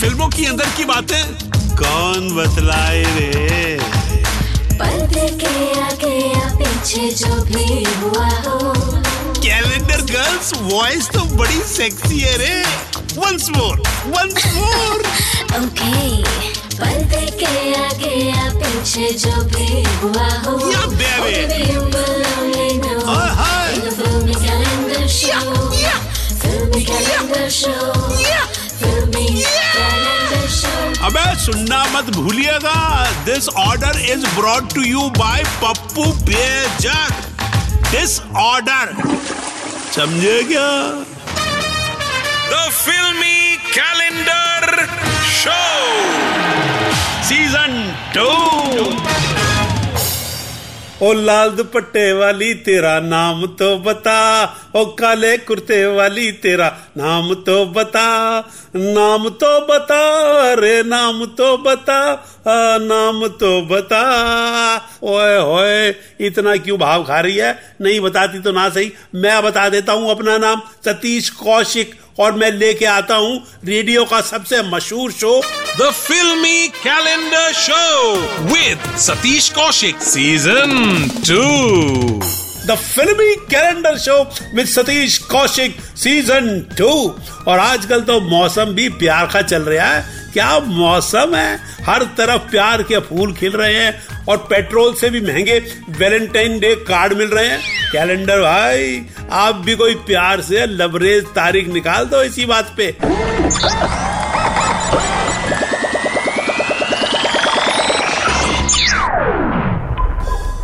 फ़िल्मों की अंदर की बातें कौन बतलाए रे? पर्दे के आगे या पीछे जो भी हुआ हो। कैलेंडर गर्ल्स वॉइस तो बड़ी सेक्सी है रे। Once more once more okay पर्दे के आगे या पीछे जो भी हुआ हो। Oh, hi. अबे, सुनना मत भूलिएगा। This order is brought to you by Pappu Bejak. This order समझे क्या? The filmy calendar show season two ओ लाल दुपट्टे वाली तेरा नाम तो बता ओ काले कुर्ते वाली तेरा नाम तो बता नाम तो बता रे नाम तो बता आ, नाम तो बता। ओए होए इतना क्यों भाव खा रही है? नहीं बताती तो ना सही मैं बता देता हूँ अपना नाम सतीश कौशिक। और मैं लेके आता हूँ रेडियो का सबसे मशहूर show. The filmy calendar show with Satish Kaushik season two the filmy calendar show with Satish Kaushik season two और आजकल तो मौसम भी प्यार का चल रहा है। क्या मौसम है? हर तरफ़ प्यार के फूल खिल रहे हैं और पेट्रोल से भी महँगे वैलेंटाइन डे कार्ड मिल रहे हैं। कैलेंडर भाई, आप भी कोई प्यार से लबरेज तारीख निकाल दो इसी बात पे।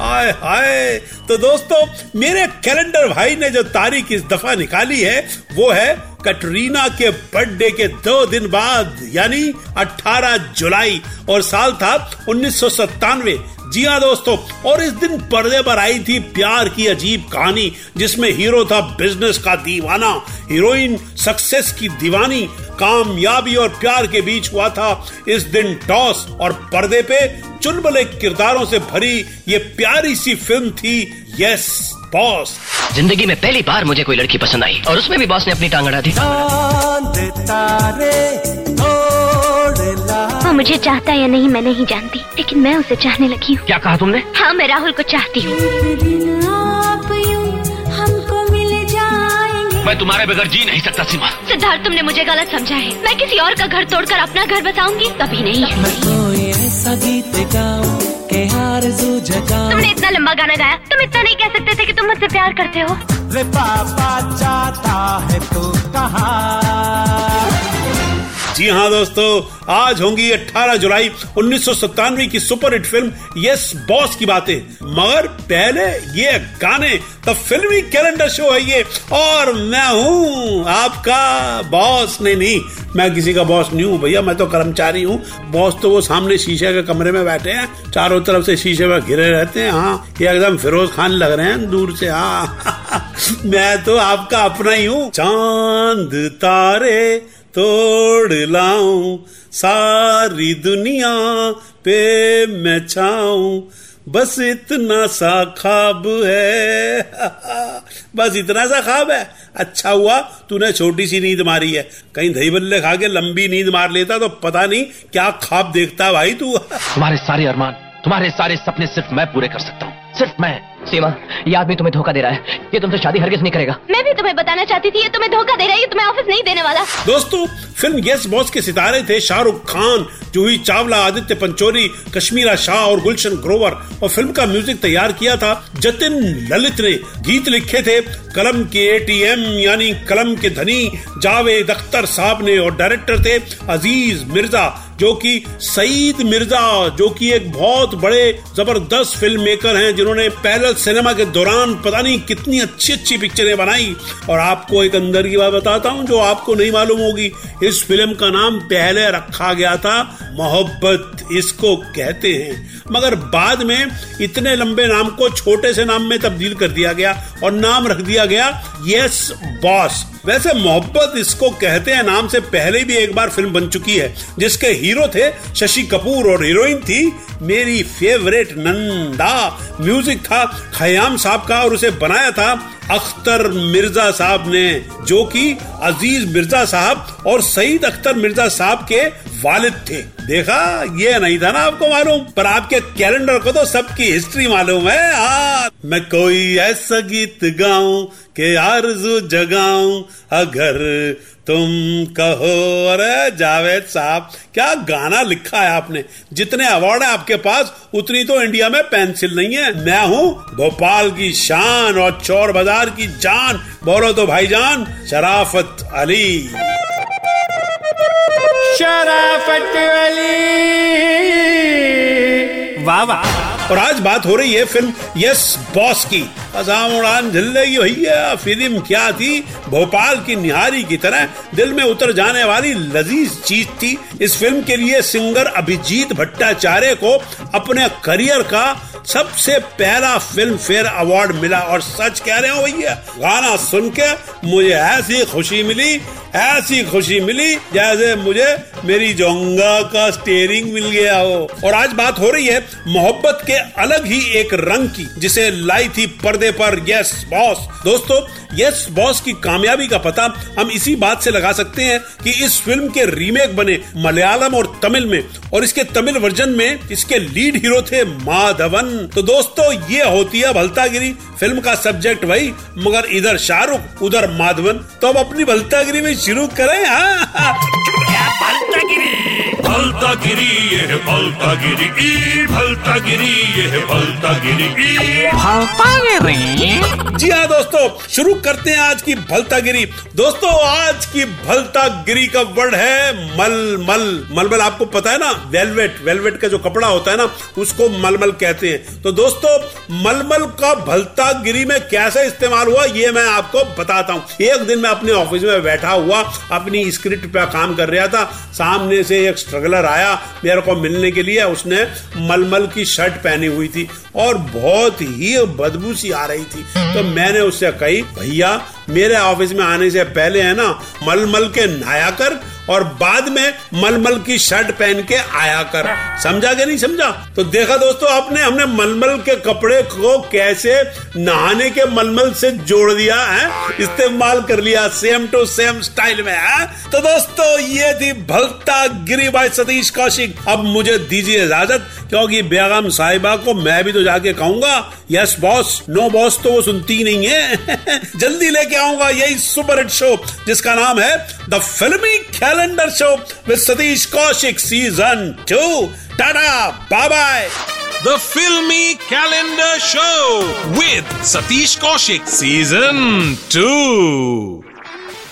हाय हाय तो दोस्तों, मेरे कैलेंडर भाई ने जो तारीख इस दफ़ा निकाली है, वो है कटरीना के बर्थडे के दो दिन बाद, यानी 18 जुलाई, और साल था उन्नीस सौ सत्तानवे जी हाँ दोस्तों और इस दिन पर्दे पर आई थी प्यार की अजीब कहानी जिसमें हीरो था बिज़नेस का दीवाना। हीरोइन सक्सेस की दीवानी कामयाबी और प्यार के बीच हुआ था। इस दिन टॉस और पर्दे पे चुनबले किरदारों से भरी ये प्यारी सी फ़िल्म थी यस बॉस। ज़िंदगी में पहली बार मुझे कोई लड़की पसंद आई और उसमें भी बॉस ने अपनी टांग अड़ा दी। मुझे चाहता है या नहीं मैं नहीं जानती लेकिन मैं उसे चाहने लगी हूँ। क्या कहा तुमने? हाँ मैं राहुल को चाहती हूँ। हमको मैं तुम्हारे बगैर जी नहीं सकता सीमा। सिद्धार्थ तुमने मुझे गलत समझा है। मैं किसी और का घर तोड़कर अपना घर बसाऊँगी कभी नहीं। तुमने इतना लंबा गाना गाया तुम इतना नहीं कह सकते थे कि तुम मुझसे प्यार करते हो। जी हाँ दोस्तों, आज होंगी 18 जुलाई उन्नीस सौ सत्तानवे की super hit film yes boss की बातें। मगर पहले ये गाने, द फिल्मी कैलेंडर शो है ये, और मैं हूँ आपका बॉस। नहीं नहीं, मैं किसी का बॉस नहीं हूँ भैया, मैं तो कर्मचारी हूँ। बॉस तो वो सामने शीशे के कमरे में बैठे हैं, चारों तरफ़ से शीशे में घिरे रहते हैं। हाँ ये एकदम फिरोज खान लग रहे हैं दूर से हाँ। मैं तो आपका अपना ही हूँ। चाँद, तारे तोड़ लाऊं, सारी दुनिया पे मैं छाऊं। बस इतना सा खाब है। बस इतना सा खाब है। अच्छा हुआ, तूने छोटी सी नींद मारी है। कहीं दही बल्ले खा के लंबी नींद मार लेता तो पता नहीं क्या खाब देखता भाई तू। तुम्हारे सारे अरमान, तुम्हारे सारे सपने सिर्फ़ मैं पूरे कर सकता हूँ। सिर्फ़ मैं। सीमा ये आदमी तुम्हें धोखा दे रहा है। ये तुमसे शादी हरगिज नहीं करेगा। मैं भी तुम्हें बताना चाहती थी ये तुम्हें धोखा दे रहा है ये तुम्हें ऑफ़िस नहीं देने वाला। दोस्तों फ़िल्म यस बॉस के सितारे थे शाहरुख खान जूही चावला आदित्य पंचोरी कश्मीरा शाह और गुलशन ग्रोवर। और फ़िल्म का म्यूज़िक तैयार किया था जतिन ललित ने। गीत लिखे थे कलम के एटीएम यानी कलम के धनी जावेद अख्तर साहब ने। और डायरेक्टर थे अज़ीज़ मिर्ज़ा जो कि सईद मिर्ज़ा जो कि एक बहुत बड़े ज़बरदस्त फ़िल्म मेकर हैं जिन्होंने पहले सिनेमा के दौरान पता नहीं कितनी अच्छी अच्छी पिक्चरें बनाई। और आपको एक अंदर की बात बताता हूँ, जो आपको नहीं मालूम होगी, इस फ़िल्म का नाम पहले रखा गया था मोहब्बत इसको कहते हैं। मगर बाद में इतने लंबे नाम को छोटे से नाम में तब्दील कर दिया गया और नाम रख दिया गया, यस, बॉस। वैसे मोहब्बत इसको कहते हैं नाम से पहले भी एक बार फ़िल्म बन चुकी है, जिसके हीरो थे शशि कपूर और हीरोइन थी मेरी फेवरेट नंदा। म्यूज़िक था, खयाम साहब का और उसे बनाया था अख्तर मिर्ज़ा साहब ने, जो कि अज़ीज़ मिर्ज़ा साहब और सईद अख्तर मिर्ज़ा साहब के वालिद थे। देखा? ये नहीं था ना आपको मालूम? पर आपके कैलेंडर को तो सबकी हिस्ट्री मालूम है। हाँ मैं कोई ऐसा गीत गाऊं के आरज़ू जगाऊं अगर तुम कहो। अरे जावेद साहब क्या गाना लिखा है आपने? जितने अवार्ड है आपके पास उतनी तो इंडिया में पेंसिल नहीं है। मैं हूँ भोपाल की शान और चौर बाज़ार की जान। बोलो तो भाईजान शराफत अली। शराफत अली। वाह वाह। और आज बात हो रही है फ़िल्म यस बॉस की। असाम उड़ान झल्लेगी भैया, फ़िल्म क्या थी? भोपाल की निहारी की तरह दिल में उतर जाने वाली लजीज चीज़ थी। इस फ़िल्म के लिए सिंगर अभिजीत भट्टाचार्य को अपने करियर का सबसे पहला फ़िल्म फेयर अवार्ड मिला और सच कह रहे हो भैया, गाना सुन के मुझे ऐसी खुशी मिली, ऐसी खुशी मिली जैसे मुझे मेरी जोंगा का स्टेयरिंग मिल गया हो। और आज बात हो रही है मोहब्बत के अलग ही एक रंग की, जिसे लाई थी पर्दे पर यस बॉस दोस्तों यस बॉस की कामयाबी का पता हम इसी बात से लगा सकते हैं कि इस फ़िल्म के रीमेक बने मलयालम और तमिल में, और इसके तमिल वर्जन में इसके लीड हीरो थे माधवन तो दोस्तों, ये होती है भलतागिरी फ़िल्म का सब्जेक्ट भाई मगर इधर शाहरुख, उधर माधवन। तो अब अपनी भलतागिरी में शुरू करें हाँ। भलतागिरी ये है भलतागिरी ई भलतागिरी ये है भलतागिरी ई। जी हाँ दोस्तों शुरू करते हैं आज की भलतागिरी। दोस्तों आज की भलतागिरी का वर्ड है मलमल। मलमल आपको पता है ना वेलवेट वेलवेट का जो कपड़ा होता है ना उसको मलमल कहते हैं। तो दोस्तों मलमल का भलता गिरी में कैसे इस्तेमाल हुआ ये मैं आपको बताता हूँ। एक दिन मैं अपने ऑफ़िस में बैठा हुआ अपनी स्क्रिप्ट पे काम कर रहा था सामने से एक स्ट्रगलर आया मेरे को मिलने के लिए, उसने मलमल की शर्ट पहनी हुई थी और बहुत ही बदबू सी आ रही थी। तो मैंने उससे कही, भैया मेरे ऑफ़िस में आने से पहले है ना, मलमल के नहाया कर और बाद में मलमल की शर्ट पहन के आया कर। समझा के नहीं समझा? तो देखा दोस्तों, आपने, हमने मलमल के कपड़े को कैसे नहाने के मलमल से जोड़ दिया, है? इस्तेमाल कर लिया सेम टू सेम स्टाइल में, है? तो दोस्तों, ये थी भलता गिरी बाय सतीश कौशिक। अब मुझे दीजिए इजाज़त। क्योंकि बेगम साहिबा को मैं भी तो जाके कहूँगा, यस, बॉस, नो, बॉस तो वो सुनती नहीं है। जल्दी लेके आऊँगा यही सुपर हिट शो, जिसका नाम है the filmy calendar show with Satish Kaushik season two. Tata bye bye The Filmy Calendar Show with Satish Kaushik Season 2.